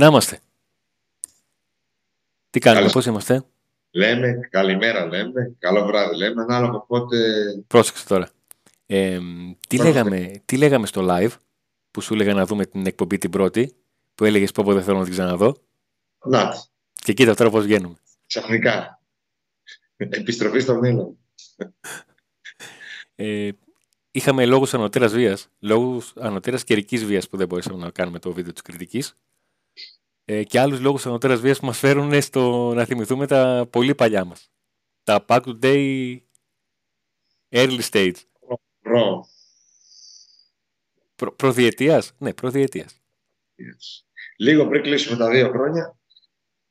Να είμαστε. Τι κάνουμε, πώς είμαστε; Λέμε, καλημέρα λέμε, καλό βράδυ λέμε, ανάλογα πότε... Πρόσεξε τώρα. Ε, τι, λέγαμε, τι λέγαμε στο live που σου έλεγα να δούμε την εκπομπή την πρώτη, που έλεγες πω δεν θέλω να την ξαναδώ. Να. Και κοίτα τώρα πώς βγαίνουμε. Ξαφνικά. Επιστροφή στο μέλλον. Ε, είχαμε λόγους ανωτέρας βίας, λόγους ανωτέρας καιρικής βίας που δεν μπορέσαμε να κάνουμε το βίντεο της κριτικής. Ε, και άλλους λόγους ανωτέρας βίας που μας φέρουν στο να θυμηθούμε τα πολύ παλιά μας. Τα back to day early stage. Προ. Προ προδιετίας, ναι, προδιετίας. Yes. Λίγο πριν κλείσουμε τα δύο χρόνια,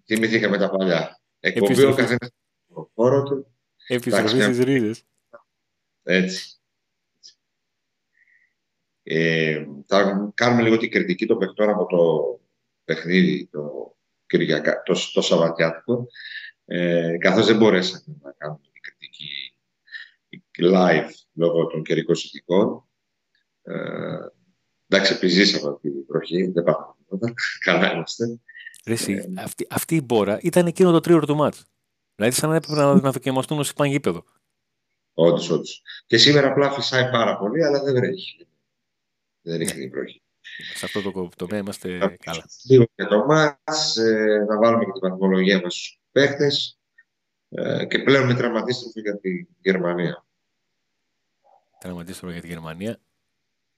θυμηθήκαμε τα παλιά. Εκπομπή ο καθένας στο χώρο του. Επιστροφή στις ρίζες. Έτσι. Ε, θα κάνουμε λίγο την κριτική των παιχτών από το παιχνίδι το, Κυριακά, το, το Σαββατιάτικο, ε, καθώς δεν μπορέσαμε να κάνουμε την κριτική live λόγω των καιρικών συνθηκών. Ε, εντάξει, επιζήσαμε αυτή την βροχή, δεν πάμε τίποτα, καλά είμαστε. Εσύ, ε, αυτή, αυτή η μπόρα ήταν εκείνο το τρίωρο του μάτς. Δηλαδή, σαν να έπρεπε να, να δοκιμαστούν ως πανγίπεδο. Όντως, όντως. Και σήμερα απλά φυσάει πάρα πολύ, αλλά δεν βρέχει. Δεν ρίχνει η βροχή. Σε αυτό το τομέα είμαστε καλά. Λίγο για το μάτς, ε, να βάλουμε και την βαθμολογία μας στους παίχτες ε, και πλέον με τραυματίστροφο για τη Γερμανία. Τραυματίστροφο για τη Γερμανία.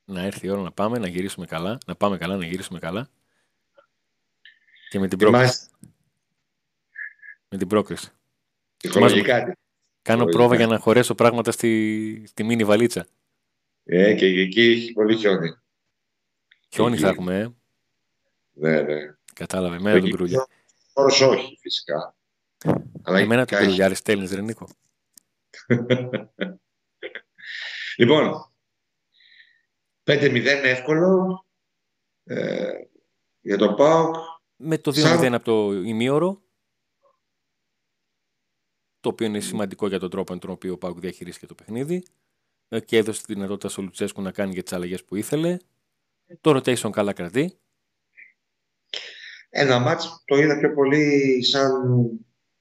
Να έρθει η ώρα να πάμε, να γυρίσουμε καλά, να πάμε καλά, να γυρίσουμε καλά. Και με την πρόκληση. Με την πρόκληση. Ψυχολογικά. Κάνω πρόβα για να χωρέσω πράγματα στη, στη μίνι βαλίτσα. Ε, και εκεί έχει πολύ χιόνι. Χιόνι θα έχουμε, ε; Ναι, ναι. Κατάλαβε, εμένα τον κρούλια. Όρος όχι, φυσικά. Αλλά εμένα τον κρούλια, ρε στέλνεις, ρε Νίκο. λοιπόν, 5-0 εύκολο ε, για τον ΠΑΟΚ. Με το 2-0 Σαν... από το ημίωρο το οποίο είναι σημαντικό για τον τρόπο με τον οποίο ο Πάουκ διαχειρίστηκε το παιχνίδι ε, και έδωσε τη δυνατότητα στο Λουτσέσκου να κάνει για τις αλλαγές που ήθελε. Το rotation καλά κρατεί. Ένα μάτς το είδα πιο πολύ σαν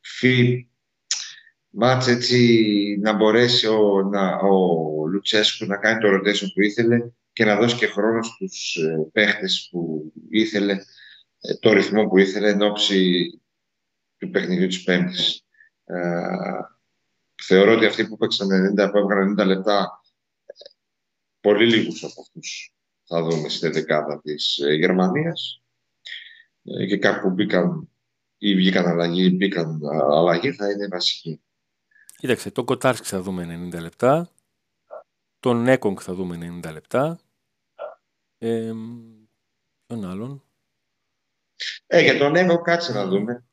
φι μάτς έτσι να μπορέσει ο, να, ο Λουτσέσκου να κάνει το rotation που ήθελε και να δώσει και χρόνο στους ε, παίχτες που ήθελε, ε, το ρυθμό που ήθελε εν ώψη του παιχνιδιού της Πέμπτης. Ε, θεωρώ ότι αυτοί που παίξαν 90, που έβγαλαν 90 λεπτά, πολύ λίγους από αυτούς θα δούμε στη δεκάδα της ε, Γερμανίας ε, και κάπου μπήκαν ή βγήκαν αλλαγή, μπήκαν αλλαγή, θα είναι βασική. Κοίταξε, τον Κοτάρσκι θα δούμε 90 λεπτά, τον Έκογκ θα δούμε 90 λεπτά, ε, ποιον άλλον; Ε, για τον Έκογκ κάτσε να δούμε.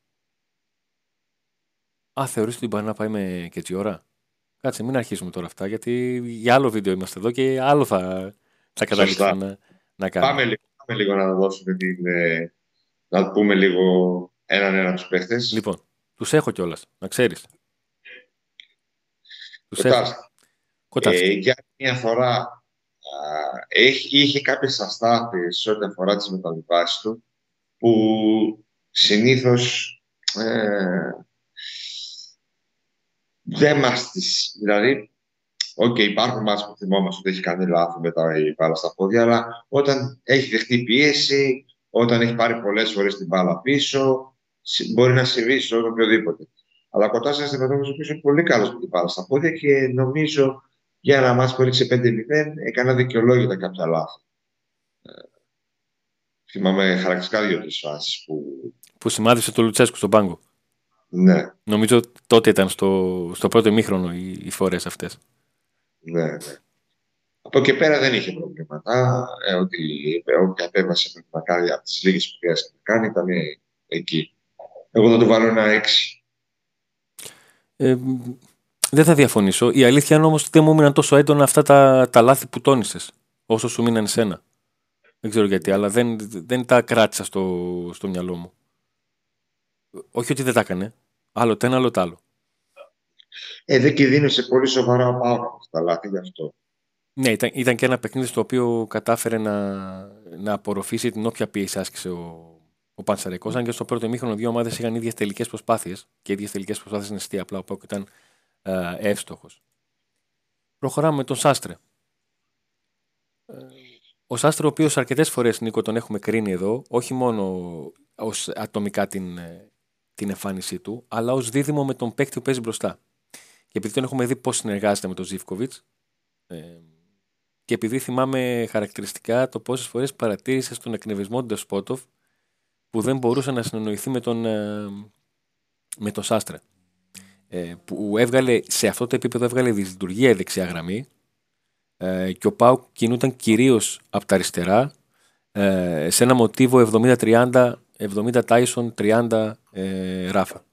Α, θεωρείς ότι μπορεί να πάει με και έτσι ώρα; Κάτσε, μην αρχίσουμε τώρα αυτά, γιατί για άλλο βίντεο είμαστε εδώ και άλλο θα, θα καταλήξουμε να, να κάνουμε. Πάμε λίγο, πάμε λίγο να δώσουμε την... Ε, να πούμε λίγο έναν ένα τους παίχτες. Λοιπόν, τους έχω κιόλας, να ξέρεις. Τους έχω. Ε, για μια φορά α, έχει, είχε κάποιες αστάθειες σε ό,τι αφορά τις μεταβιβάσεις του, που συνήθως ε, δεν μας τις. Δηλαδή, OK, okay, υπάρχουν ματς που θυμόμαστε ότι έχει κάνει λάθη μετά η μπάλα στα πόδια, αλλά όταν έχει δεχτεί πίεση, όταν έχει πάρει πολλές φορές την μπάλα πίσω, μπορεί να συμβεί σε οποιοδήποτε. Αλλά κοντά σα στην πίσω είναι πολύ καλός με την μπάλα στα πόδια και νομίζω για ένα μάτς που έριξε 5-0 έκανα δικαιολόγητα κάποια λάθη. Ε, θυμάμαι χαρακτηριστικά δύο-τρεις φάσεις που. που σημάδισε το Λουτσέσκου στον πάγκο. Ναι. Νομίζω τότε ήταν στο, στο πρώτο ημίχρονο οι, οι φορές αυτές. Ναι, ναι. Από εκεί πέρα δεν είχε προβλήματα. Ε, ότι όποια επέμβαση πρέπει να κάνει από τις λίγες που χρειάζεται να κάνει ήταν εκεί. Εγώ θα του βάλω ένα έξι. Ε, δεν θα διαφωνήσω. Η αλήθεια είναι όμως ότι δεν μου έμειναν τόσο έντονα αυτά τα, τα λάθη που τόνισες, όσο σου μείναν εσένα. Δεν ξέρω γιατί, αλλά δεν, δεν τα κράτησα στο, στο μυαλό μου. Όχι ότι δεν τα έκανε. Άλλο το ένα, άλλο το άλλο. Ε, δεν κινδύνευσε πολύ σοβαρά από τα λάθη γι' αυτό. Ναι, ήταν, ήταν και ένα παιχνίδι στο οποίο κατάφερε να, να απορροφήσει την όποια πίεση άσκησε ο, ο Πανσαρικός. Αν και στο πρώτο μήχρονο δύο ομάδες είχαν ίδιες τελικές προσπάθειες και ίδιες τελικές προσπάθειες είναι αιστεία. Απλά ο Πάουκ ήταν ε, εύστοχος. Προχωράμε με τον Σάστρε. Ο Σάστρε, ο οποίος αρκετές φορές Νίκο τον έχουμε κρίνει εδώ, όχι μόνο ως ατομικά την, ε, την εμφάνισή του, αλλά ως δίδυμο με τον παίκτη που παίζει μπροστά. Και επειδή τον έχουμε δει πώς συνεργάζεται με τον Ζήφκοβιτς, ε, και επειδή θυμάμαι χαρακτηριστικά το πόσες φορές παρατήρησε στον εκνευρισμό του Ντεσπότοφ που δεν μπορούσε να συνεννοηθεί με τον, ε, με τον Σάστρε. Ε, που έβγαλε, σε αυτό το επίπεδο έβγαλε δυσλειτουργία η δεξιά γραμμή ε, και ο Πάουκ κινούταν κυρίως από τα αριστερά ε, σε ένα μοτίβο 70-30, 70 Τάισον, 30 ε, Ράφα.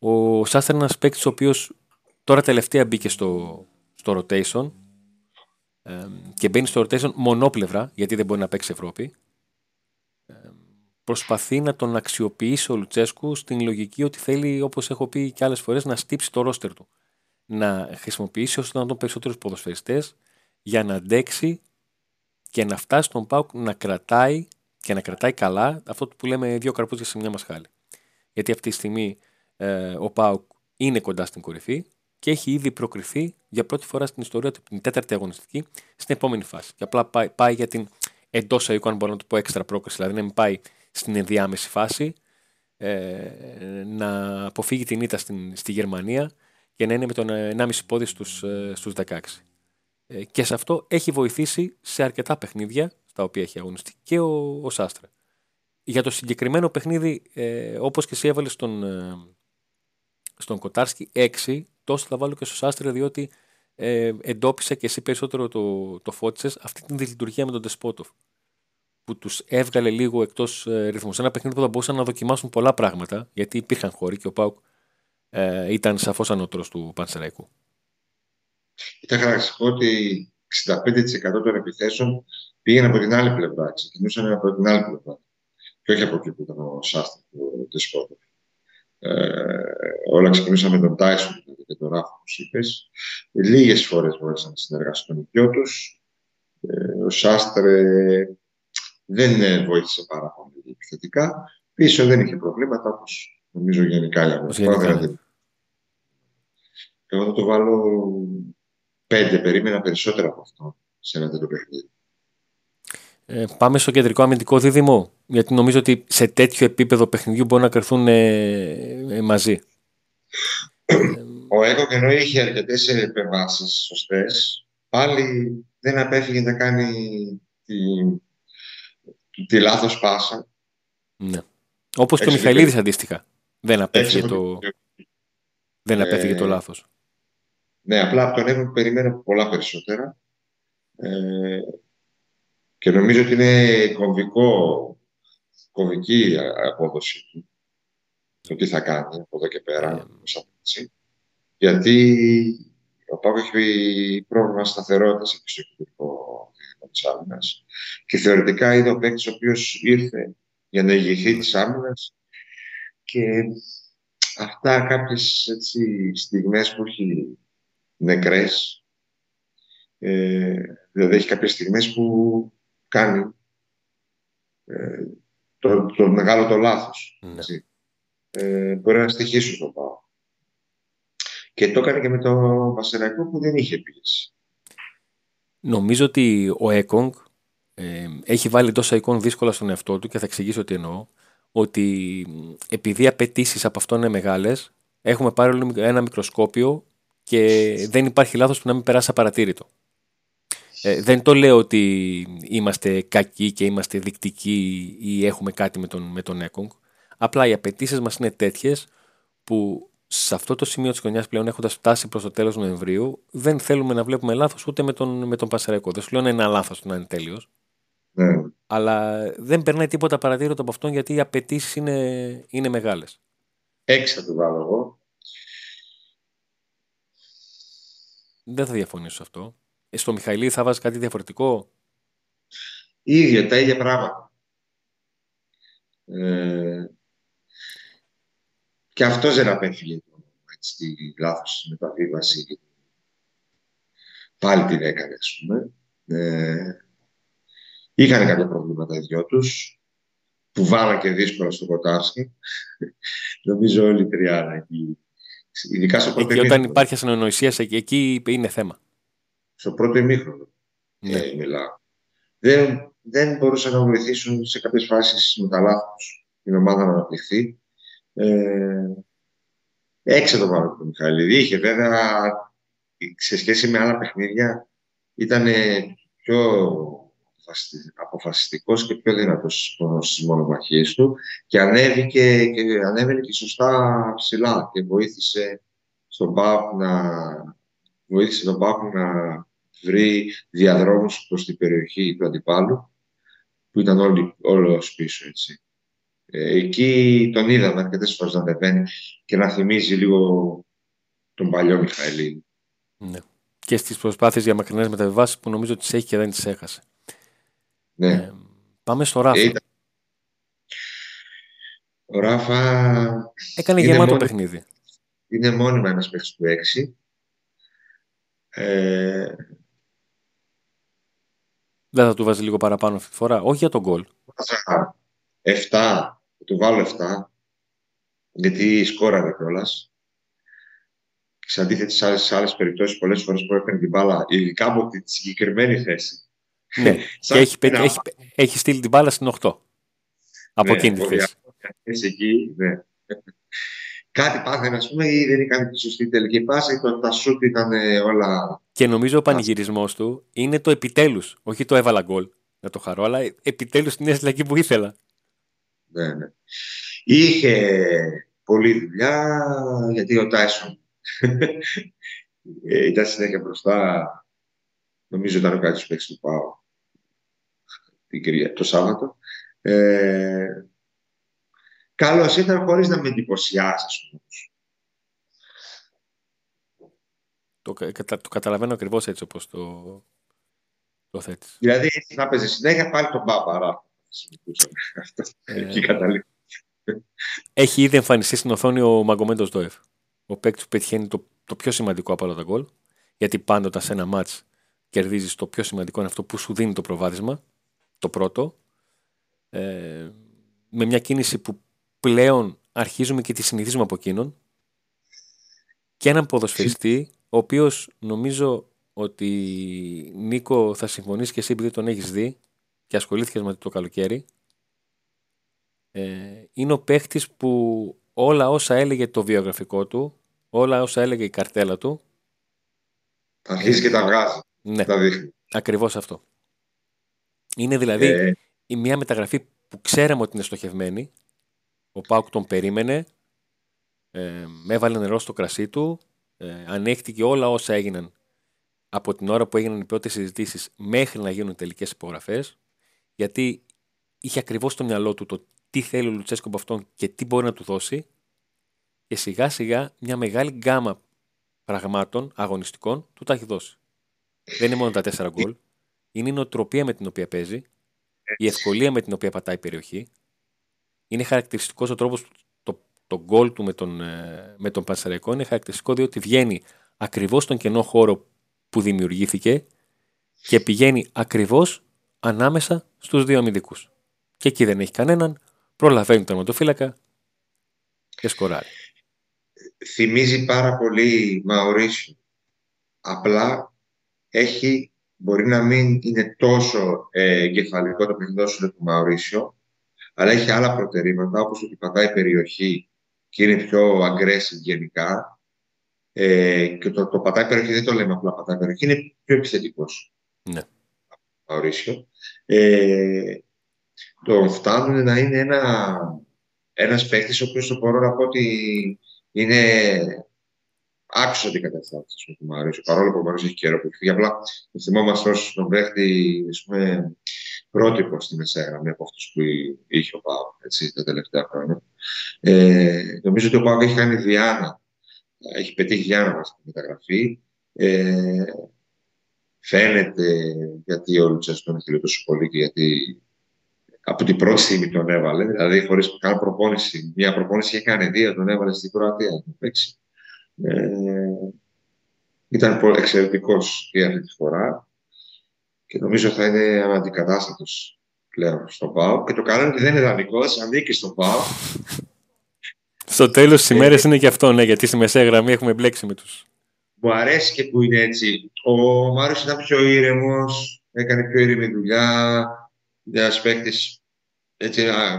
Ε, ο Σάστρε είναι ένας παίκτης ο οποίος τώρα τελευταία μπήκε στο, στο rotation ε, και μπαίνει στο rotation μονόπλευρα γιατί δεν μπορεί να παίξει Ευρώπη. Ε, προσπαθεί να τον αξιοποιήσει ο Λουτσέσκου στην λογική ότι θέλει, όπως έχω πει και άλλες φορές, να στύψει το ρόστερ του. Να χρησιμοποιήσει ώστε να τον περισσότερους ποδοσφαιριστές για να αντέξει και να φτάσει στον Πάουκ να κρατάει και να κρατάει καλά αυτό που λέμε δύο καρπούζια σε μια μασχάλη. Γιατί αυτή τη στιγμή ε, ο Πάουκ είναι κοντά στην κορυφή και έχει ήδη προκριθεί για πρώτη φορά στην ιστορία του την τέταρτη αγωνιστική στην επόμενη φάση. Και απλά πάει, πάει για την εντός αίκου, αν μπορώ να το πω, έξτρα πρόκριση, δηλαδή να μην πάει στην ενδιάμεση φάση, ε, να αποφύγει την ήττα στην, στη Γερμανία και να είναι με τον 1,5 πόδι στους, ε, στους 16. Ε, και σε αυτό έχει βοηθήσει σε αρκετά παιχνίδια στα οποία έχει αγωνιστεί και ο, ο Σάστρα. Για το συγκεκριμένο παιχνίδι, ε, όπως και εσύ έβαλες στον, ε, στον Κοτάρσκι 6, τόσο θα βάλω και στο Σάστρε διότι ε, εντόπισε και εσύ περισσότερο το, το φώτισες αυτή την δυσλειτουργία με τον Τεσπότοφ που τους έβγαλε λίγο εκτός ε, ρυθμού. Ένα παιχνίδι που θα μπορούσαν να δοκιμάσουν πολλά πράγματα γιατί υπήρχαν χώροι και ο Πάουκ ε, ήταν σαφώς ανώτερος του Πανσεραϊκού. Ήταν χαρακτηριστικό ότι 65% των επιθέσεων πήγαινε από την άλλη πλευρά, ξεκινούσαν από την άλλη πλευρά και όχι από εκεί που ήταν ο Σάστρε, ο Τεσπότοφ. Ε, όλα ξεκινούσαν με τον Τάισον και τον Ράφο, όπως είπες. Λίγες φορές μπορούσαν να συνεργαστούν οι δυο τους. Ε, ο Σάστρε δεν ε, βοήθησε πάρα πολύ επιθετικά. Πίσω δεν είχε προβλήματα, όπως νομίζω γενικά για μένα. Εγώ θα το βάλω πέντε, περίμενα περισσότερα από αυτό σε ένα τέτοιο παιχνίδι. Ε, πάμε στο κεντρικό αμυντικό δίδυμο, γιατί νομίζω ότι σε τέτοιο επίπεδο παιχνιδιού μπορούν να κρυθούν ε, ε, μαζί. Ο Έκο ενώ είχε αρκετές επεμβάσει σωστές, πάλι δεν απέφυγε να κάνει τη, τη λάθος πάσα. Ναι. Όπως και ο Μιχαηλίδης αντίστοιχα. Δεν απέφυγε το, δεν απέφυγε το λάθος. Ναι, απλά από τον Έκο περιμένω πολλά περισσότερα. Ε, και νομίζω ότι είναι κομβικό, κομβική απόδοση του το τι θα κάνει από εδώ και πέρα yeah. Γιατί ο Πάκος έχει πρόβλημα σταθερότητας στο κεντρικό της άμυνας. Και θεωρητικά είναι ο παίκτης ο οποίος ήρθε για να ηγηθεί της άμυνας. Και αυτά κάποιες στιγμές που έχει νεκρές ε, δηλαδή έχει κάποιες στιγμές που κάνει ε, το, το μεγάλο το λάθος. Ναι. Ε, μπορεί να στοιχήσει το πάω. Και το έκανε και με το Βασιλιακό που δεν είχε πίεση. Νομίζω ότι ο Έκογκ ε, έχει βάλει τόσα εικόν δύσκολα στον εαυτό του και θα εξηγήσω τι εννοώ. Ότι επειδή οι απαιτήσεις από αυτό είναι μεγάλες, έχουμε πάρει ένα μικροσκόπιο και δεν υπάρχει λάθος που να μην περάσει απαρατήρητο. Ε, δεν το λέω ότι είμαστε κακοί και είμαστε δεικτικοί ή έχουμε κάτι με τον, με τον Έκογκ. Απλά οι απαιτήσεις μας είναι τέτοιες που σε αυτό το σημείο της χρονιάς πλέον, έχοντας φτάσει προς το τέλος Νοεμβρίου, δεν θέλουμε να βλέπουμε λάθος ούτε με τον, με τον Πασαρέκο. Δεν σου λέω να είναι ένα λάθος να είναι τέλειος. Ναι. Αλλά δεν περνάει τίποτα παρατήρητο από αυτόν γιατί οι απαιτήσεις είναι, είναι μεγάλες. Έξι θα το βάλω εγώ. Δεν θα διαφωνήσω σε αυτό. Ε, στο Μιχαηλί θα βάζεις κάτι διαφορετικό; ίδια, τα ίδια πράγματα. Ε, και αυτός δεν απέφυγε έτσι, τη λάθος μεταβίβασης. Πάλι την έκανε, ας πούμε. Ε, Είχαν κάποια προβλήματα οι δυο τους, που βάλαν και δύσκολα στο Κοτάρσκι. Νομίζω όλοι οι τριάρα εκεί. Ειδικά στο πρώτο εκεί, όταν υπάρχει ασυνονοησία, εκεί είναι θέμα. Στο πρώτο ημίχρονο ναι. ε, μιλάω. Δεν, δεν μπορούσαν να βοηθήσουν σε κάποιες φάσεις με τα λάθη τους την ομάδα να αναπτυχθεί. Ε, έξω το πάνω του Μιχαηλίδη. Είχε βέβαια σε σχέση με άλλα παιχνίδια ήταν πιο αποφασιστικός και πιο δυνατός στις μονομαχίες του και ανέβηκε και ανέβαινε και σωστά ψηλά και βοήθησε στον Πάπ να, βοήθησε τον Πάπ να βρει διαδρόμους προς την περιοχή του αντιπάλου που ήταν όλοι, όλος πίσω έτσι. Ε, εκεί τον είδαμε αρκετές φορές να ανεβαίνει και να θυμίζει λίγο τον παλιό Μιχαηλίδη. Ναι. Και στις προσπάθειες για μακρινές μεταβιβάσεις που νομίζω τις έχει και δεν τις έχασε. Ναι. Ε, πάμε στο Ράφα. Ε, ο Ράφα. Έκανε γεμάτο μόνοι... παιχνίδι. Είναι μόνιμα ένας παίχτη του 6. Ε... Δεν θα του βάζει λίγο παραπάνω αυτή τη φορά. Όχι για τον γκολ. 7 του βάλω 7, γιατί σκόραρε κιόλας. Σε αντίθετη σε άλλες άλλες περιπτώσεις, πολλές φορές που έπαιρνε την μπάλα, ειδικά από τη συγκεκριμένη θέση. Ναι, και έχει, έχει, έχει στείλει την μπάλα στην 8. Από ναι, εκείνη τη θέση. Εκεί, ναι. Κάτι πάθαινε, ας πούμε, ή δεν έκανε τη σωστή τελική πάσα, ή το, τα σούτ ήταν όλα. Και νομίζω ο πανηγυρισμός του είναι το επιτέλους. Όχι το έβαλα γκολ να το χαρώ, αλλά επιτέλους την έστειλα εκεί που ήθελα. Ναι, ναι. Είχε πολλή δουλειά, γιατί ο Τάισον ε, ήταν συνέχεια μπροστά. Νομίζω ήταν ο κάτι παίξει του Πάου το Σάββατο. Ε, Καλώ ήταν χωρίς να με εντυπωσιάσει, Το, το καταλαβαίνω ακριβώς έτσι όπως το, το θέτεις. Δηλαδή, να παίζει συνέχεια πάλι τον Μπάμπαρα. Ε, έχει ήδη εμφανιστεί στην οθόνη ο Μαγκομέντο Ντόεφ. Ο παίκτης που πετυχαίνει το, το πιο σημαντικό από όλα τα γκολ. Γιατί πάντοτε σε ένα μάτς κερδίζεις το πιο σημαντικό είναι αυτό που σου δίνει το προβάδισμα. Το πρώτο. Ε, με μια κίνηση που πλέον αρχίζουμε και τη συνηθίζουμε από εκείνον. Και έναν ποδοσφαιριστή, ο οποίος νομίζω ότι Νίκο θα συμφωνήσεις και εσύ επειδή τον έχεις δει και ασχολήθηκες με το καλοκαίρι, ε, είναι ο παίχτης που όλα όσα έλεγε το βιογραφικό του, όλα όσα έλεγε η καρτέλα του. Αρχίζει και τα βγάζει. Ναι, ακριβώς αυτό. Είναι δηλαδή ε... η μια μεταγραφή που ξέραμε ότι είναι στοχευμένη. Ο Πάουκ τον περίμενε, ε, έβαλε νερό στο κρασί του, ε, ανέχτηκε όλα όσα έγιναν από την ώρα που έγιναν οι πρώτες συζητήσεις μέχρι να γίνουν τελικές υπογραφές γιατί είχε ακριβώς στο μυαλό του το τι θέλει ο Λουτσέσκο από αυτόν και τι μπορεί να του δώσει. Και σιγά σιγά μια μεγάλη γκάμα πραγμάτων αγωνιστικών του τα έχει δώσει. Δεν είναι μόνο τα τέσσερα γκολ. Είναι η νοοτροπία με την οποία παίζει, η ευκολία με την οποία πατάει η περιοχή. Είναι χαρακτηριστικός ο τρόπος το, το γκολ του με τον, ε, με τον Πανσεραϊκό. Είναι χαρακτηριστικό διότι βγαίνει ακριβώς στον κενό χώρο που δημιουργήθηκε και πηγαίνει ακριβώς ανάμεσα στους δύο αμυντικούς. Και εκεί δεν έχει κανέναν, προλαβαίνει τον τερματοφύλακα και σκοράρει. Θυμίζει πάρα πολύ Μαωρίσιο. Απλά έχει, μπορεί να μην είναι τόσο ε, εγκεφαλικό το παιχνίδι του Μαωρίσιο, αλλά έχει άλλα προτερήματα, όπως ότι πατάει περιοχή και είναι πιο aggressive γενικά. Ε, και το, το πατάει περιοχή δεν το λέμε απλά πατάει περιοχή, είναι πιο επιθετικός. Ναι. Μαωρίσιο. Ε, το φτάνουν να είναι ένα, ένας παίκτης ο οποίος το μπορώ να πω ότι είναι άξιο αντικαταστάτη του Μαρίσιο. Παρόλο που ο Μαρίσιο έχει καιρό που έχει απλά θυμόμαστε ω τον παίχτη πούμε, πρότυπο στη μεσαία γραμμή από αυτούς που είχε ο Πάο τα τελευταία χρόνια. Ε, νομίζω ότι ο Πάο έχει κάνει διάνα. Έχει πετύχει διάνα μας τη μεταγραφή. Ε, φαίνεται γιατί ο Λουτσέσκο τον ήθελε τόσο πολύ και γιατί από την πρώτη στιγμή τον έβαλε. Δηλαδή, χωρίς καν προπόνηση. Μια προπόνηση είχε κάνει δύο, τον έβαλε στην Κροατία. Ε, ήταν εξαιρετικός και αυτή τη φορά. Και νομίζω θα είναι αναντικατάστατος πλέον στον ΠΑΟ. Και το καλό είναι ότι δεν είναι δανεικός, ανήκει στον ΠΑΟ. Στο τέλος της ημέρας είναι και αυτό, ναι, γιατί στη μεσαία γραμμή έχουμε μπλέξει με τους. Μου αρέσει και που είναι έτσι. Ο Μάριος ήταν πιο ήρεμος, έκανε πιο ήρεμη δουλειά. Μιας παίκτης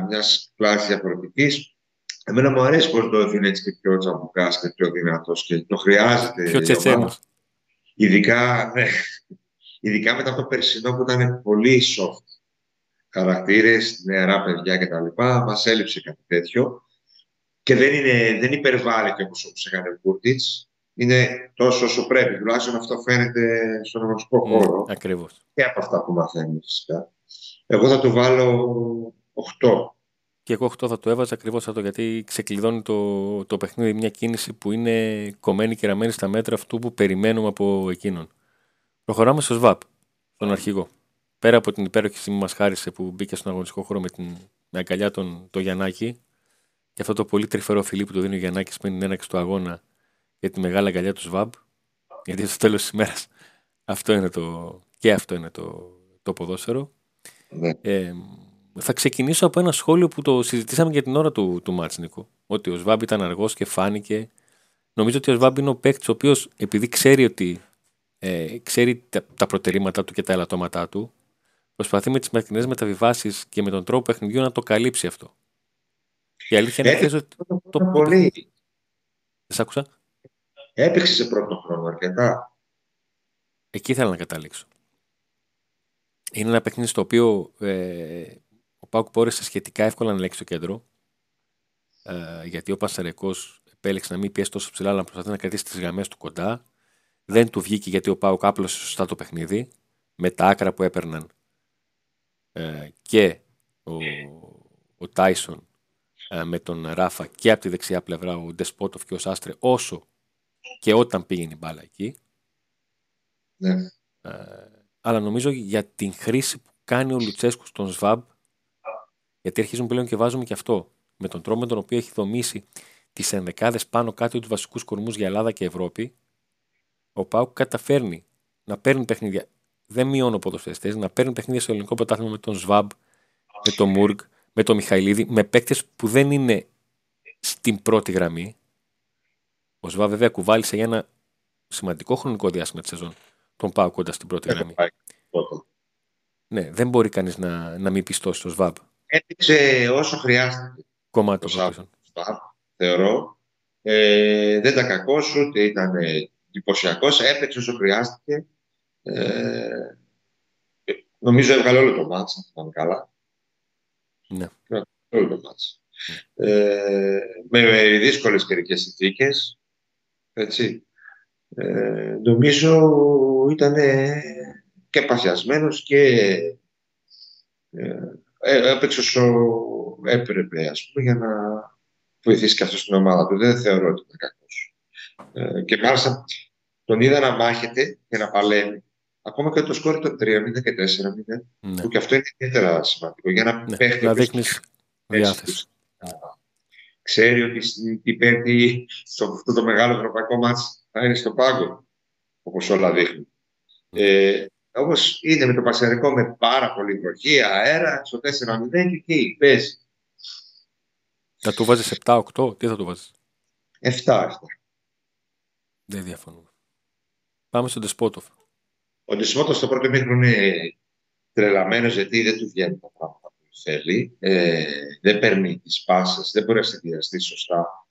μιας κλάσης διαφορετικής. Εμένα μου αρέσει πώ το είναι έτσι και πιο τσαμπουκάς και πιο δυνατός και το χρειάζεται. Πιο τσετσένος. Ειδικά, ναι, ειδικά μετά το περσινό που ήταν πολύ soft. Χαρακτήρες, νεαρά παιδιά κτλ. Μας έλειψε κάτι τέτοιο. Και δεν, είναι, δεν υπερβάλλεται όπως όπως έκανε ο Κούρτιτς. Είναι τόσο όσο πρέπει. Τουλάχιστον αυτό φαίνεται στον γνωστικό ναι, χώρο. Ακριβώς. Και από αυτά που μαθαίνει φυσικά. Εγώ θα του βάλω 8. Και εγώ 8 θα το έβαζα ακριβώς αυτό γιατί ξεκλειδώνει το, το παιχνίδι μια κίνηση που είναι κομμένη και ραμμένη στα μέτρα αυτού που περιμένουμε από εκείνον. Προχωράμε στο ΣΒΑΠ, τον αρχηγό. Πέρα από την υπέροχη στιγμή μας χάρισε που μπήκε στον αγωνιστικό χώρο με την με αγκαλιά τον, το Γιαννάκη και αυτό το πολύ τρυφερό φιλί που του δίνει ο Γιαννάκης πριν την έναξη του αγώνα για τη μεγάλη αγκαλιά του ΣΒΑΠ. Γιατί στο τέλος της ημέρα αυτό είναι το, και αυτό είναι το, το ποδόσφαιρο. Ναι. Ε, θα ξεκινήσω από ένα σχόλιο που το συζητήσαμε για την ώρα του, του μάτς, Νίκο. Ότι ο Σβάμπ ήταν αργός και φάνηκε. Νομίζω ότι ο Σβάμπ είναι ο παίκτης ο οποίος επειδή ξέρει ότι ε, ξέρει τα, τα προτερήματα του και τα ελαττώματά του, προσπαθεί με τις μακρινές μεταβιβάσεις και με τον τρόπο παιχνιδιού να το καλύψει αυτό. Η αλήθεια είναι ότι. Το, το, πολύ. Δεν άκουσα. Έπαιξε σε πρώτο χρόνο αρκετά. Εκεί ήθελα να καταλήξω. Είναι ένα παιχνίδι στο οποίο ε, ο Πάουκ μπόρεσε σχετικά εύκολα να ελέγξει το κέντρο. Ε, γιατί ο Πασαρεκό επέλεξε να μην πιέσει τόσο ψηλά, αλλά να προσπαθεί να κρατήσει τις γραμμές του κοντά. Δεν του βγήκε γιατί ο Πάουκ άπλωσε σωστά το παιχνίδι. Με τα άκρα που έπαιρναν ε, και ο, ο Τάισον ε, με τον Ράφα και από τη δεξιά πλευρά ο Ντεσπότοφ και ο Σάστρε όσο και όταν πήγαινε η μπάλα εκεί. Ναι. Ε, αλλά νομίζω για την χρήση που κάνει ο Λουτσέσκου στον ΣΒΑΜ γιατί αρχίζουμε πλέον και βάζουμε και αυτό. Με τον τρόπο με τον οποίο έχει δομήσει τις ενδεκάδες πάνω κάτω τους βασικούς κορμούς για Ελλάδα και Ευρώπη, ο Πάουκ καταφέρνει να παίρνει παιχνίδια. Δεν μειώνω ποδοσφαιριστές, να παίρνει παιχνίδια στο ελληνικό πρωτάθλημα με τον Σβάμπ, με τον Μουργκ, με τον Μιχαηλίδη, με παίκτες που δεν είναι στην πρώτη γραμμή. Ο Σβάμπ βέβαια κουβάλισε για ένα σημαντικό χρονικό διάστημα της σεζόν τον Πάουκ κοντά στην πρώτη γραμμή. Ναι, δεν μπορεί κανείς να, να μην πιστώσει στο Σβάμπ έπαιξε όσο χρειάστηκε. Κομμάτι το Θεωρώ. Ε, δεν ήταν κακός, ούτε ήταν εντυπωσιακός. Έπαιξε όσο χρειάστηκε. Ε, νομίζω έβγαλε όλο το μάτς, αν θυμάμαι καλά. Ναι. Όλο το μάτς. Ε, με δύσκολες καιρικές συνθήκες. Έτσι. Ε, νομίζω ήταν και παθιασμένος και ε, ε, έπαιξε όσο έπρεπε, ας πούμε, για να βοηθήσει και αυτός στην ομάδα του. Δεν θεωρώ ότι είναι κακός. Ε, και μάλιστα τον είδα να μάχεται και να παλεύει. Ακόμα και το σκόρ ήταν 3-0 και 4-0, ναι. που και αυτό είναι ιδιαίτερα σημαντικό. Για να ναι, παίχνει. Να δείχνεις διάθεση. Ξέρεις ότι στην Πέμπτη, στο αυτό το μεγάλο ευρωπαϊκό μάτς, θα είναι στο πάγκο, όπως όλα δείχνουν. Ναι. Ε, Όπως είναι με το Πασαρικό με πάρα πολύ βροχή, αέρα, στο 4-0 και εκεί παίζει. Θα του βάζεις 7-8, τι θα του βάζεις; 7-7. Δεν διαφωνούμε. Πάμε στον Ντεσπότοφ. Ο Ντεσπότοφ στο πρώτο μήχρονο είναι τρελαμένος γιατί δεν του βγαίνει τα πράγματα που θέλει. Ε, δεν παίρνει τις πάσες, δεν μπορεί να συνδυαστεί σωστά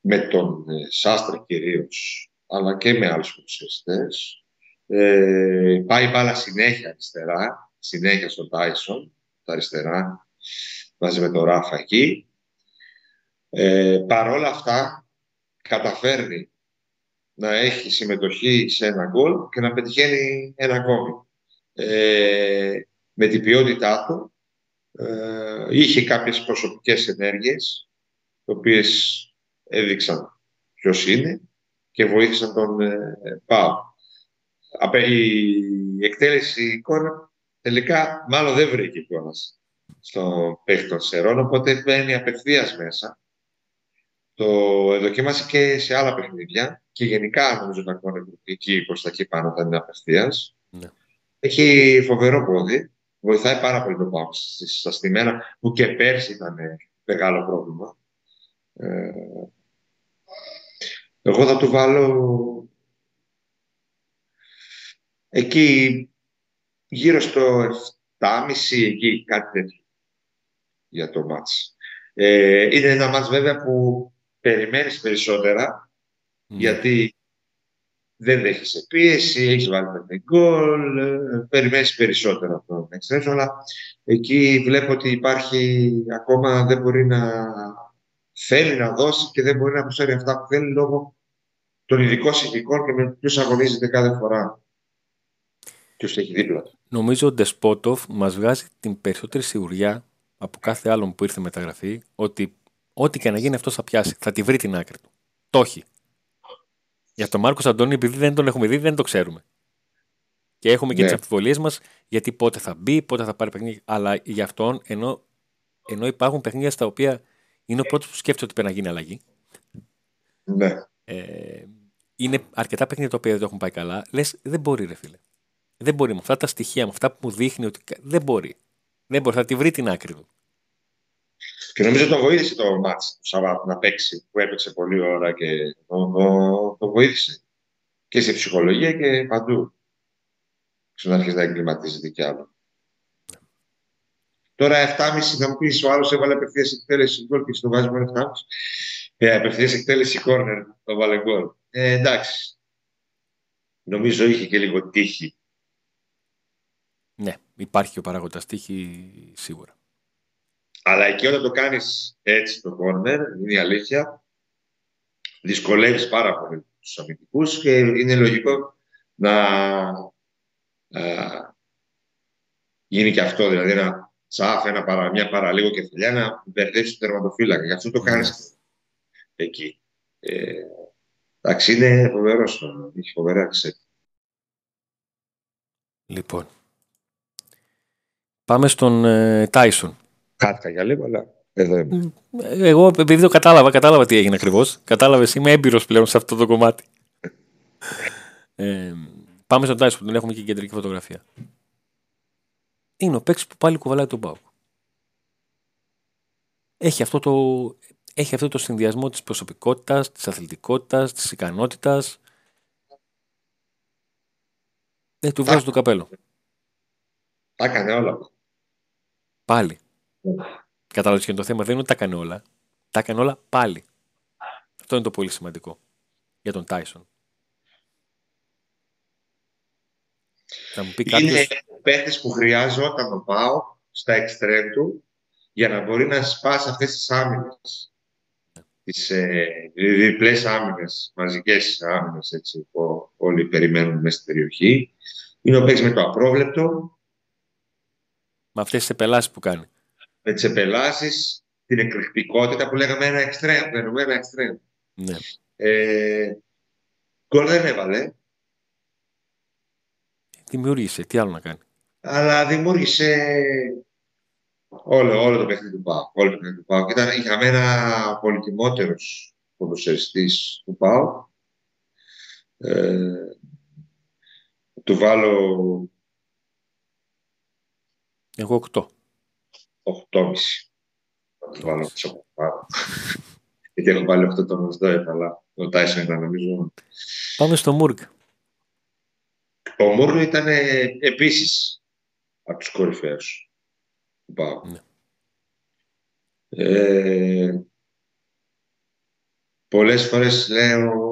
με τον ε, Σάστρα κυρίως, αλλά και με άλλους ποδοσφαιριστέ. Ε, πάει μπάλα συνέχεια αριστερά, συνέχεια στον Τάισον, τα αριστερά, μαζί με τον Ράφα εκεί. Ε, παρόλα αυτά, καταφέρνει να έχει συμμετοχή σε ένα γκολ και να πετυχαίνει ένα ακόμη. Ε, με την ποιότητά του, ε, είχε κάποιες προσωπικές ενέργειες, οι οποίες έδειξαν ποιος είναι και βοήθησαν τον ε, Πάο η εκτέλεση εικόνα τελικά μάλλον δεν βρήκε εικόνας στο παίχτη των Σερών, οπότε μπαίνει απευθείας μέσα. Το δοκίμασε και σε άλλα παιχνίδια και γενικά νομίζω τα εικόνα εκεί προς τα εκεί πάνω θα είναι απευθείας. Ναι. Έχει φοβερό πόδι. Βοηθάει πάρα πολύ το πάω στα στημένα, που και πέρσι ήταν μεγάλο πρόβλημα. Ε, εγώ θα του βάλω εκεί γύρω στο 7,5 εκεί κάτι τέτοιο για το μάτς. Ε, είναι ένα μάτς βέβαια που περιμένεις περισσότερα γιατί δεν δέχεσαι πίεση, έχεις βάλει πέντε γκολ, ε, περιμένεις περισσότερα από τον εξτρέμιο, αλλά εκεί βλέπω ότι υπάρχει ακόμα δεν μπορεί να θέλει να δώσει και δεν μπορεί να προσφέρει αυτά που θέλει λόγω των ειδικών συνθηκών και με ποιους αγωνίζεται κάθε φορά. Ποιος έχει δίπλα. Νομίζω ότι ο Ντεσπότοφ μας βγάζει την περισσότερη σιγουριά από κάθε άλλον που ήρθε μεταγραφή ότι ό,τι και να γίνει αυτό θα πιάσει. Θα τη βρει την άκρη του. Το έχει. Για τον Μάρκος Αντώνη, επειδή δεν τον έχουμε δει, δεν το ξέρουμε. Και έχουμε και ναι. τι αμφιβολίες μας γιατί πότε θα μπει, πότε θα πάρει παιχνίδι. Αλλά για αυτόν, ενώ, ενώ υπάρχουν παιχνίδια στα οποία είναι ο πρώτος που σκέφτεται ότι πρέπει να γίνει αλλαγή. Ναι. Ε, είναι αρκετά παιχνίδια τα οποία δεν το έχουν πάει καλά. Λες, δεν μπορεί, ρε φίλε. Δεν μπορεί με αυτά τα στοιχεία, με αυτά που μου δείχνει ότι δεν μπορεί. Δεν μπορεί, θα τη βρει την άκρη του. Και νομίζω το βοήθησε το μάτς του Σαββάτου να παίξει, που έπαιξε πολλή ώρα και το, το, το βοήθησε. Και σε ψυχολογία και παντού. Στον αρχίσει να εγκληματίζεται κι άλλο. Τώρα 7,5 θα μου πεις ο άλλος έβαλε απευθείας εκτέλεση γκολ και στο βάζεις μόνο 7,5. Ε, απευθείας εκτέλεση κόρνερ το βάλε γκολ. Ε, εντάξει. Νομίζω είχε και λίγο τύχη. Ναι, υπάρχει ο παράγοντα τύχη σίγουρα. Αλλά εκεί όταν το κάνεις έτσι το κόρνερ, είναι η αλήθεια, δυσκολεύεις πάρα πολύ τους αμυντικούς και είναι λογικό να α, γίνει και αυτό, δηλαδή να τσάφ, ένα παρα, μια παραλίγο κεφαλιά να μπερδέψεις το τερματοφύλακα. Γι' αυτό το κάνεις εκεί. Ε, εντάξει, είναι φοβερό. Έχει φοβερά αξία. Λοιπόν, πάμε στον Τάισον. Ε, Χάθηκα για λίγο, αλλά εδώ είμαι. Εγώ, επειδή το κατάλαβα, κατάλαβα τι έγινε ακριβώς. Κατάλαβες, είμαι έμπειρος πλέον σε αυτό το κομμάτι. ε, πάμε στον Τάισον που τον έχουμε και κεντρική φωτογραφία. Είναι ο παίκτης που πάλι κουβαλάει τον Πάουκ. Έχει αυτό το, έχει αυτό το συνδυασμό της προσωπικότητας, της αθλητικότητας, της ικανότητας. Δεν του βγάζει το καπέλο. Τα έκανε όλα. Πάλι. Κατάλαβε και το θέμα δεν είναι ότι τα έκανε όλα. Τα έκανε όλα πάλι. Αυτό είναι το πολύ σημαντικό για τον Τάισον. Θα μου πει κάποιος... Είναι παίχτες που χρειάζεται το πάω στα εξτρέμ του για να μπορεί να σπάσει αυτές τις άμυνες. Τις ε, διπλές άμυνες, μαζικές άμυνες έτσι, που όλοι περιμένουν μέσα στην περιοχή. Είναι ο παίκτης με το απρόβλεπτο. Με αυτές τις επελάσεις που κάνει με τις επελάσεις, την εκρηκτικότητα που λέγαμε ένα εξτρέμ. Παίρνουμε ένα εξτρέμ. Ναι. Ε, γκολ δεν έβαλε. Δημιούργησε, τι άλλο να κάνει. Αλλά δημιούργησε όλο, όλο το παιχνίδι του Πάου. Όλο το παιχνίδι του Πάου. Ήταν για μένα πολυτιμότερος ποδοσφαιριστής του Πάου. Ε, του βάλω. Εγώ 8. 8,5. Θα το βάλω πιο πάνω. Γιατί έχω βάλει 8 τον Οσδόεφ, αλλά ο Τάισον ήταν νομίζω. Πάμε στο Μούργκ. Ο Μούργκ ήταν επίσης από τους κορυφαίους του Πάου. Ναι. Ε, πολλές φορές λέω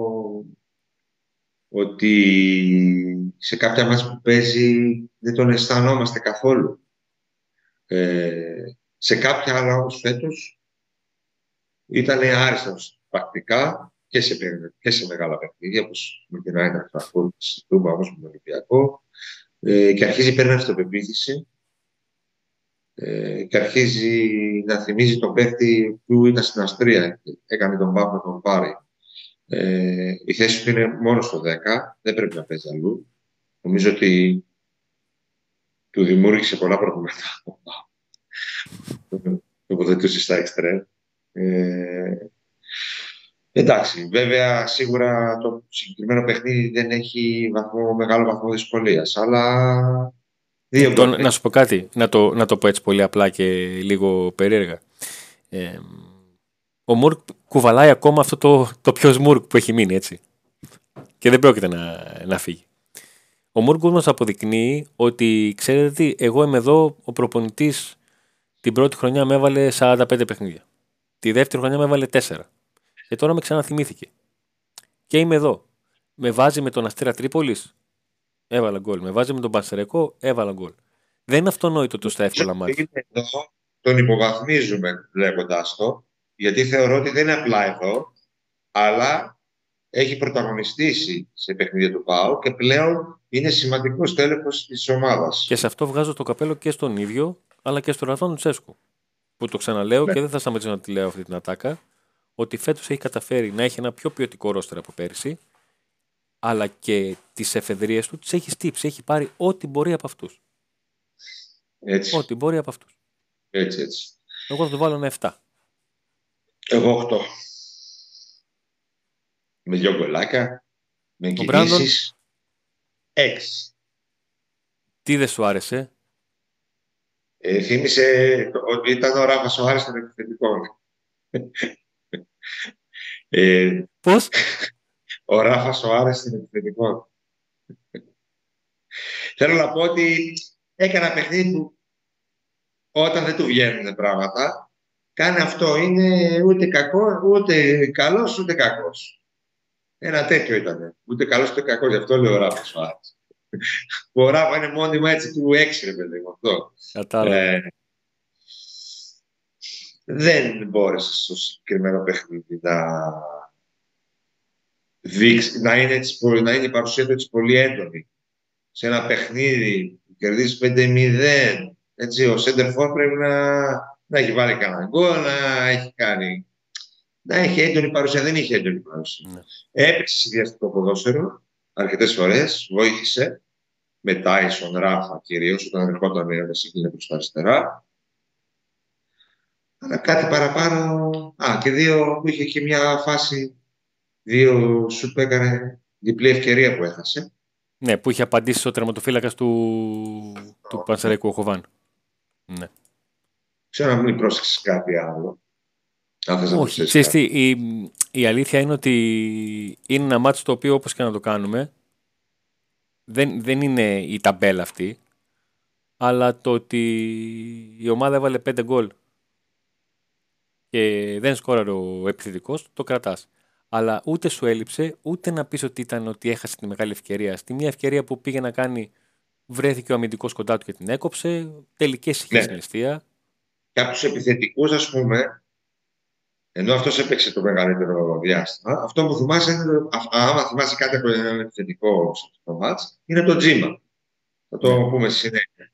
ότι σε κάποια μας που παίζει δεν τον αισθανόμαστε καθόλου. Ε, σε κάποια άλλα όμως φέτος ήταν άριστος πρακτικά και σε, και σε μεγάλα παιχνίδια όπως με την Άινα Φραχόρ, συζητούμε όμως με τον Ολυμπιακό ε, και αρχίζει παίρνει αυτοπεποίθηση ε, και αρχίζει να θυμίζει τον παίχτη που ήταν στην Αστρία έκανε τον Πάπ να τον πάρει. Ε, η θέση του είναι μόνο στο 10, δεν πρέπει να παίζει αλλού. Νομίζω ότι του δημιούργησε πολλά προβλήματα. Τοποθετούσες στα εξτρέμ. Ε, εντάξει, βέβαια σίγουρα το συγκεκριμένο παιχνίδι δεν έχει βαθμό, μεγάλο βαθμό δυσκολίας. Αλλά Δύο Το- γκολ. να σου πω κάτι, να το, να το πω έτσι πολύ απλά και λίγο περίεργα. Ε, ο Μουρκ κουβαλάει ακόμα αυτό το, το πιο Μουρκ που έχει μείνει, έτσι. Και δεν πρόκειται να, να φύγει. Ο Μουρκ μας αποδεικνύει ότι, ξέρετε τι, εγώ είμαι εδώ, ο προπονητής την πρώτη χρονιά με έβαλε 45 παιχνίδια. Τη δεύτερη χρονιά με έβαλε 4. Και τώρα με ξαναθυμήθηκε. Και είμαι εδώ. Με βάζει με τον Αστέρα Τρίπολης, έβαλα γκολ. Με βάζει με τον Πανσερεκό, έβαλα γκολ. Δεν είναι αυτονόητο το στα εύκολα μάτια. Είναι εδώ, τον υποβαθμίζουμε λέγοντας το, γιατί θεωρώ ότι δεν είναι απλά εδώ, αλλά έχει πρωταγωνιστήσει σε παιχνίδια του ΠΑΟ και πλέον είναι σημαντικός τέλεχος της ομάδας. Και σε αυτό βγάζω το καπέλο και στον ίδιο, αλλά και στον Ραδόν Τσέσκου. Που το ξαναλέω Ναι. και δεν θα σταματήσω να τη λέω αυτή την ατάκα, ότι φέτος έχει καταφέρει να έχει ένα πιο ποιοτικό ρόστερ από πέρυσι, αλλά και τις εφεδρείες του τις έχει στύψει. Έχει πάρει ό,τι μπορεί από αυτούς. Έτσι, Ό,τι μπορεί από αυτούς. έτσι, έτσι. Εγώ θα του βάλω ένα 7. Εγώ 8. Με δυο γκολάκια, με Μπράντον. κινήσεις. 6. Τι δεν σου άρεσε, Ε, θύμισε ότι ήταν ο Ράφας ο Άρης των επιθετικών. ε, Πώς; ο Ράφας ο Άρης των επιθετικών. Θέλω να πω ότι έκανα παιχνίδι που όταν δεν του βγαίνουν πράγματα, κάνει αυτό. Είναι ούτε κακό, ούτε καλός, ούτε κακός. Ένα τέτοιο ήταν. Ούτε καλός, ούτε κακός. Γι' αυτό λέω ο Ράφας ο Άρης. ο Ράφα είναι μόνιμα έτσι του έξι, ρε παιδί μου, αυτό. Κατάλαβα. Ε, δεν μπόρεσε στο συγκεκριμένο παιχνίδι να δείξει, να είναι, έτσι, πολύ- να είναι η παρουσία του έτσι πολύ έντονη. Σε ένα παιχνίδι που κερδίζει 5-0, έτσι, ο Σέντερφορ πρέπει να, να έχει βάλει κανένα γκολ, να έχει κάνει... Να έχει έντονη παρουσία, δεν είχε έντονη παρουσία. Ναι. Έπαιξε συνδυαστικό ποδόσφαιρο αρκετές φορές, βοήθησε με Τάισον, Ράφα κυρίως, όταν ερχόταν να σύγκλινε προς τα αριστερά. Αλλά κάτι παραπάνω. Α, και δύο που είχε και μια φάση, δύο σουτ που έκανε διπλή ευκαιρία που έχασε. Ναι, που είχε απαντήσει ο τερματοφύλακας του, του Πανσεραϊκού Χοβάν. Ναι. Ξέρω να μην πρόσεξες κάτι άλλο. Αν θες να Όχι, προσθέσεις ξέρεις κάτι. τι, η, η αλήθεια είναι ότι είναι ένα μάτσο το οποίο όπως και να το κάνουμε δεν, δεν είναι η ταμπέλα αυτή αλλά το ότι η ομάδα έβαλε 5 γκολ και δεν σκόραρε ο επιθετικός, το κρατάς. Αλλά ούτε σου έλειψε, ούτε να πεις ότι ήταν ότι έχασε τη μεγάλη ευκαιρία. Στη μία ευκαιρία που πήγε να κάνει, βρέθηκε ο αμυντικός κοντά του και την έκοψε. Τελικές είχε Ναι. στην αιστεία. Και από τους επιθετικούς, ας πούμε, ενώ αυτός έπαιξε το μεγαλύτερο διάστημα, αυτό που θυμάσαι είναι, το- α- άμα θυμάσαι κάτι από ένα επιθετικό στο μάτς, είναι το τζίμα. Θα το Ναι. πούμε στη συνέχεια.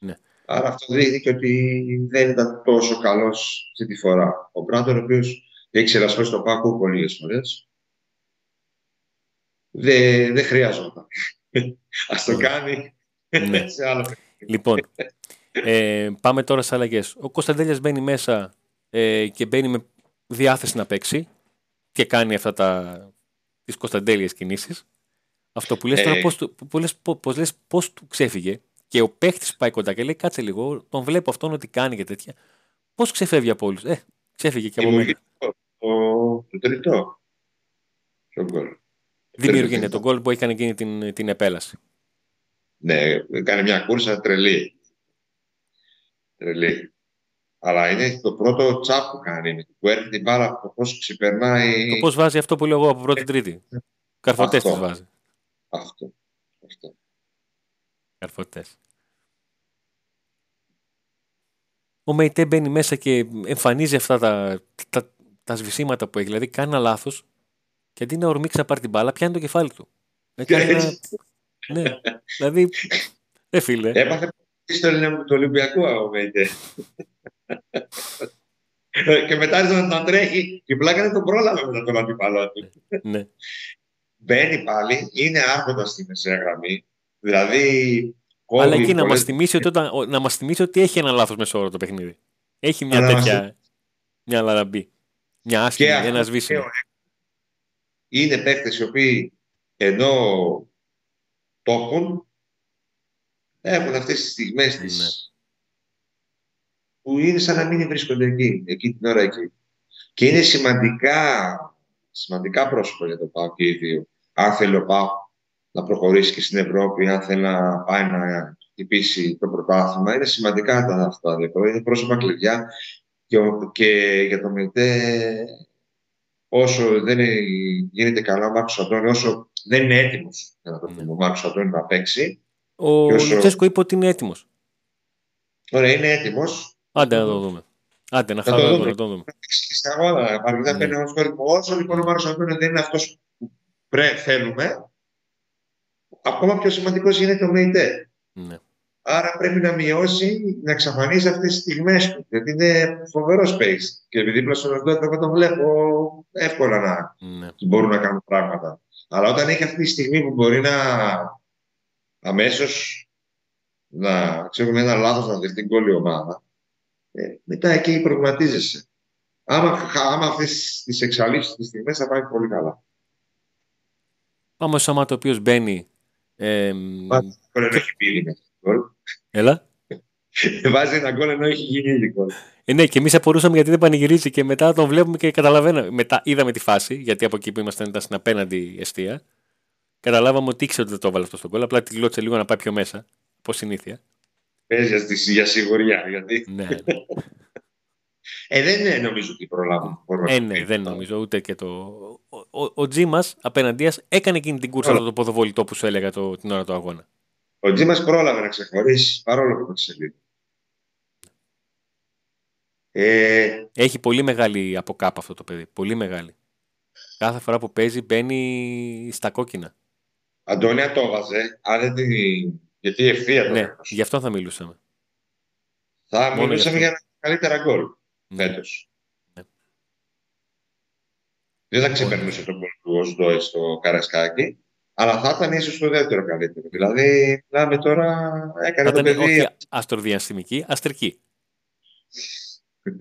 Ναι. Άρα αυτό δείχνει και ότι δεν ήταν τόσο καλός αυτή τη φορά. Ο Μπράντον, ο οποίος έχει ξελασπώσει το Πάκο πολλές φορές, δεν, δεν χρειαζόταν. Ας το κάνει Ναι. σε άλλο Λοιπόν, ε, πάμε τώρα σε αλλαγές. Ο Κωνσταντέλιας μπαίνει μέσα ε, και μπαίνει με διάθεση να παίξει και κάνει αυτά τα τις Κωνσταντέλιες κινήσεις. Αυτό που λες τώρα, Ε. πώς, του- που λες, πώς, πώς λες πώς του ξέφυγε και ο παίχτης πάει κοντά και λέει κάτσε λίγο, τον βλέπω αυτόν ότι κάνει και τέτοια. Πώς ξεφεύγει από όλους; Ε, ξέφυγε και από μένα. Δημιουργεί το, το τρίτο. Ποιο γκολ. Δημιουργεί τρίτο. ναι, τον γκολ που έκανε εκείνη την, την επέλαση. Ναι, κάνει μια κούρσα τρελή. Τρελή. Αλλά είναι το πρώτο τσάπ που κάνει. Που έρχεται την μπάλα από το πώς ξεπερνάει. Το πώς βάζει αυτό που λέω εγώ από πρώτη τρίτη. Καρφωτές Αυτό. τις βάζει. Αυτό. αυτό. Καρφωτές. Ο Μεϊτέ μπαίνει μέσα και εμφανίζει αυτά τα, τα, τα σβησίματα που έχει. Δηλαδή κάνει ένα λάθος και αντί να ορμήξει να πάρει την μπάλα, πιάνει το κεφάλι του. Ε, κάνει ένα- Έτσι. ναι. Δηλαδή, ε φίλε. Έπαθε στο Ελληνικό- το Ολυμπιακό ο Μέιτε. Και μετά άρχισε να τρέχει και πλάκα δεν τον πρόλαβε μετά τον αντίπαλό του. ναι. Μπαίνει πάλι, είναι άρχοντα στη μεσαία γραμμή. Δηλαδή. κόβει Αλλά εκεί να πολλές- μας θυμίσει, ότι όταν- ο- να μας θυμίσει ότι έχει ένα λάθος μεσόωρο το παιχνίδι. Έχει μια Αλλά μας τέτοια. Μια λαραμπή. Μια άσχημη, Και αυτό ένα το σβήσιμο. λέω, Είναι παίκτες οι οποίοι ενώ το έχουν, έχουν αυτές τις στιγμές Ναι. της που είναι σαν να μην βρίσκονται εκεί, εκεί την ώρα εκεί. Και είναι σημαντικά, σημαντικά πρόσωπα για το ΠΑΟΚ και οι δύο. Αν θέλει ο ΠΑΟΚ να προχωρήσει και στην Ευρώπη, αν θέλει να πάει να χτυπήσει το πρωτάθλημα, είναι σημαντικά τα αυτά. Δηλαδή. Είναι πρόσωπα κλειδιά και, ο- και για το ΜΕΤΕ όσο δεν είναι- γίνεται καλά ο Μάρκος Αντώνη, όσο δεν είναι έτοιμος για να το πούμε, ο Μάρκος Αντώνη να παίξει. Ο Και όσο- Λουτσέσκο είπε ότι είναι έτοιμος. Ωραία, είναι έτοιμος. Άντε να το δούμε. Άντε να Θα το χαρούμε δούμε. να το δούμε. στην αγώνα. Αρκετά Ναι. παίρνει όμως το ρυθμό. Όσο λοιπόν ο Μάρκος Αντώνη δεν είναι αυτός που πρέ, θέλουμε, ακόμα πιο σημαντικός γίνεται ο ΜΕΙΤΕ. Ναι. Άρα πρέπει να μειώσει, να εξαφανίσει αυτές τις στιγμές του. Γιατί είναι φοβερό space. Και επειδή δίπλα στον Ορντότ εγώ τον βλέπω εύκολα να ναι. μπορούν να κάνουν πράγματα. Αλλά όταν έχει αυτή τη στιγμή που μπορεί να αμέσως να ξέρουμε ένα λάθος να δεχτεί γκολ η ομάδα, ε, μετά εκεί προβληματίζεσαι. Άμα, άμα αυτές τις εξαλείψεις τις στιγμές θα πάει πολύ καλά. Άμα ο Σαμάτα ο οποίο μπαίνει. Ε, Βάζει γκολ ενώ έχει πει ήδη γκολ. έλα. Βάζει ένα γκολ ενώ έχει γίνει ήδη γκολ. Ε, ναι, και εμείς απορούσαμε γιατί δεν πανηγυρίζει και μετά τον βλέπουμε και καταλαβαίναμε. Μετά είδαμε τη φάση, γιατί από εκεί που ήμασταν ήταν στην απέναντι αιστεία. Καταλάβαμε ότι ήξερε ότι δεν το έβαλε αυτό στον κόλλο. Απλά τη γλώτσε λίγο να πάει πιο μέσα. Όπως συνήθεια. Παίζεις για, στη- για σιγουριά. Γιατί... ναι, ναι. Ε, δεν είναι νομίζω ότι προλάβουν. Μπορούμε ε, να ναι, πούμε. δεν νομίζω ούτε και το. Ο, ο, ο Τζι μα απέναντίας έκανε εκείνη την κούρσα Όλα. αυτό το ποδοβολητό που σου έλεγα το, την ώρα του αγώνα. Ο Τζίμας πρόλαβε να ξεχωρίσει παρόλο που το λίγο. Ε, Έχει πολύ μεγάλη αποκάπα αυτό το παιδί. Πολύ μεγάλη. Κάθε φορά που παίζει μπαίνει στα κόκκινα. Αντώνια το έβαζε. Αν δεν την... Γιατί ευθεία το Ναι, έκανες. γι' αυτό θα μιλούσαμε. Θα Μόνο μιλούσαμε γι' για ένα καλύτερα γκολ Ναι. φέτος. Ναι. Δεν θα ξεπερνούσε τον γκολ του Οσδόε στο Καρασκάκι, αλλά θα ήταν ίσως το δεύτερο καλύτερο. Δηλαδή, μιλάμε τώρα, έκανε Θα το ήταν παιδί όχι αστροδιαστημική, αστρική.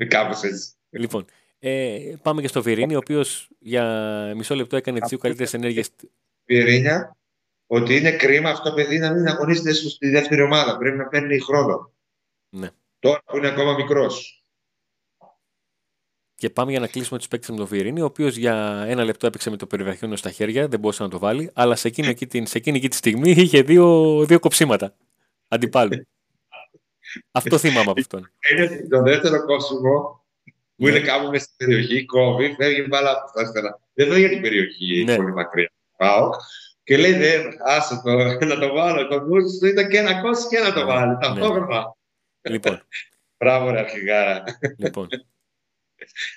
κάπως έτσι. Λοιπόν, ε, πάμε και στο Βιρίνη, ο οποίος για μισό λεπτό έκανε τις δύο καλύτερες ενέργειες. Πυρήνια, ότι είναι κρίμα αυτό το παιδί να μην αγωνίζεται στη δεύτερη ομάδα. Πρέπει να παίρνει χρόνο. Ναι. Τώρα που είναι ακόμα μικρός. Και πάμε για να κλείσουμε τους παίκτες με τον Βιρίνη, ο οποίος για ένα λεπτό έπαιξε με το περιβραχιόνιο στα χέρια, δεν μπορούσε να το βάλει, αλλά σε εκείνη, εκεί, την, σε εκείνη εκεί τη στιγμή είχε δύο, δύο κοψίματα αντιπάλου. Αυτό θυμάμαι από αυτόν. Είναι το δεύτερο κόψιμο που Ναι. είναι κάπου μέσα στην περιοχή, κόβει, φεύγει μπάλα από τα αριστερά. Δεν φεύγει από την περιοχή Ναι. πολύ μακριά. Πάω και λέει δεν, άσε το, να το βάλω. Το νου του ήταν και να κόσεις και να το Ναι, βάλεις. ναι. Ταυτόχρονα. λοιπόν, Μπράβο, ρε αρχηγάρα. λοιπόν.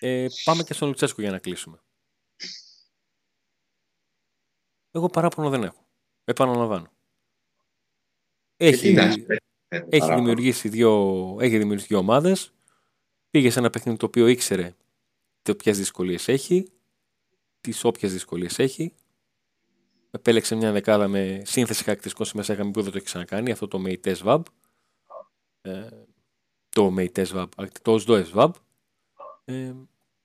Ε, πάμε και στον Λουτσέσκο για να κλείσουμε. Εγώ παράπονο δεν έχω. Επαναλαμβάνω. Έχει, Ε, τι να σου πεις, ε, έχει παράπονο. δημιουργήσει δύο, έχει δημιουργήσει δύο ομάδες. Πήγε σε ένα παιχνίδι το οποίο ήξερε το ποιες δυσκολίες έχει, τις όποιες δυσκολίες έχει. Επέλεξε μια δεκάδα με σύνθεση χαρακτηριστικών συμμεσάγαμε που δεν το έχει ξανακάνει, αυτό το Μεϊτέ Βαμπ. Ε, το Μεϊτέ Βαμπ, το Οσδόε Βαμπ. Ε,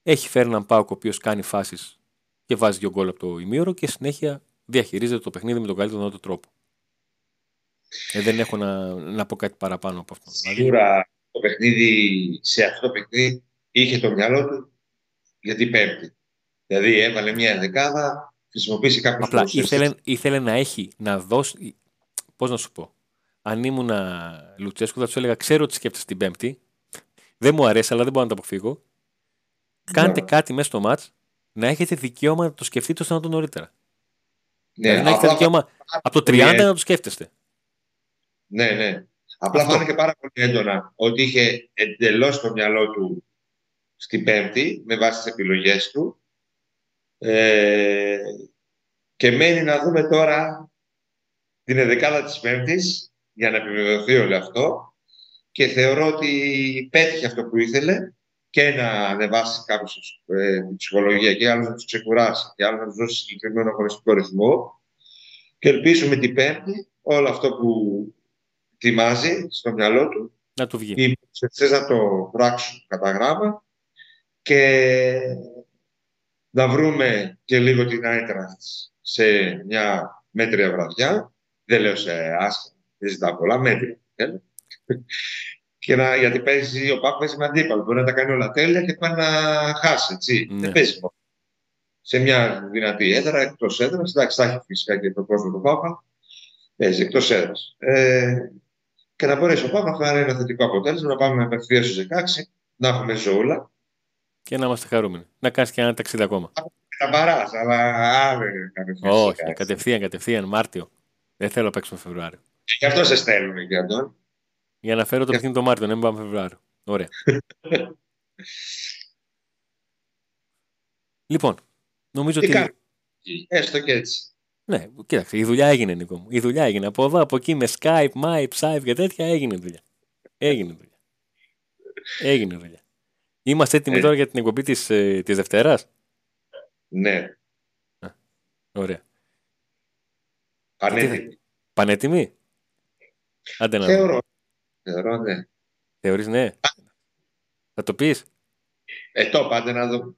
έχει φέρει έναν Πάοκ ο οποίος κάνει φάσεις και βάζει δύο γκολ από το ημίωρο και συνέχεια διαχειρίζεται το παιχνίδι με τον καλύτερο δυνατό τρόπο. Ε, δεν έχω να, να πω κάτι παραπάνω από αυτό. Δηλαδή, Σίγουρα το παιχνίδι, σε αυτό το παιχνίδι, είχε το μυαλό του για την Πέμπτη. Δηλαδή έβαλε μια δεκάδα, χρησιμοποίησε κάποιους Απλά ποδοσφαιριστές. ήθελε, ήθελε να έχει, να δώσει. Πώς να σου πω; Αν ήμουν Λουτσέσκου, θα του έλεγα: Ξέρω ότι σκέφτεσαι την Πέμπτη. Δεν μου αρέσει, αλλά δεν μπορώ να το αποφύγω. Κάντε Ναι. κάτι μέσα στο μάτς να έχετε δικαίωμα να το σκεφτείτε ώστε να το νωρίτερα. Ναι, δηλαδή να έχετε απλά δικαίωμα από το 30 πολύ να το σκέφτεστε. Ναι, ναι. Απλά Αυτό. φάνηκε πάρα πολύ έντονα ότι είχε εντελώς το μυαλό του στην Πέμπτη με βάση τις επιλογές του. Ε, και μένει να δούμε τώρα την εδεκάδα της Πέμπτης για να επιβεβαιωθεί όλο αυτό. Και θεωρώ ότι πέτυχε αυτό που ήθελε και να ανεβάσει κάποιους ε, την ψυχολογία. Και άλλους να τους ξεκουράσει και άλλους να τους δώσει συγκεκριμένο αγωνιστικό ρυθμό. Και ελπίζουμε την Πέμπτη όλο αυτό που ετοιμάζει στο μυαλό του Να του βγει. οι υποψηφιστές να το πράξουν κατά γράμμα. Και να βρούμε και λίγο την Άιτραχτ σε μια μέτρια βραδιά. Δεν λέω σε άσχημα Δεν ζητάω πολλά, μέτρη. Και να, γιατί παίζει, ο Πάπα παίζει με αντίπαλο. Μπορεί να τα κάνει όλα τέλεια και πάει να χάσει. Έτσι. Ναι. Δεν παίζει μόνο. Σε μια δυνατή έδρα, εκτός έδρας. Εντάξει, θα έχει φυσικά και το κόσμο του Πάπα. Παίζει εκτός έδρας. Ε, και να μπορέσει ο Πάπα να φέρει ένα θετικό αποτέλεσμα, να πάμε απευθείας στους 16, να έχουμε ζώουλα. Και να είμαστε χαρούμενοι. Να κάνεις και ένα ταξίδι ακόμα. Τα μπαρά, αλλά άδε κατευθείαν. Όχι, στους 16. κατευθείαν, κατευθείαν, Μάρτιο. Δεν θέλω να παίξουμε Φεβρουάριο. Γι' αυτό σε στέλνουν και αυτόν. Για να φέρω το παιχνίδι το Μάρτιο, να μην πάμε Φεβρουάριο. Ωραία. λοιπόν, νομίζω Τι ότι. κάνεις; Έστω και έτσι. Ναι, κοίταξε, η δουλειά έγινε, Νίκο μου. Η δουλειά έγινε. Από εδώ, από εκεί, με Skype, Mype, Skype και τέτοια, έγινε δουλειά. Έγινε δουλειά. Έγινε δουλειά. Είμαστε έτοιμοι Ε. τώρα για την εκπομπή της, ε, της Δευτέρας; Ναι, Ωραία. πανέτοιμη. Πανέτοιμοι; Άντε να δούμε. Θεωρώ. Θεωρώ, ναι. Θεωρείς ναι. Θα το πεις; Ε, το πάντε να δω.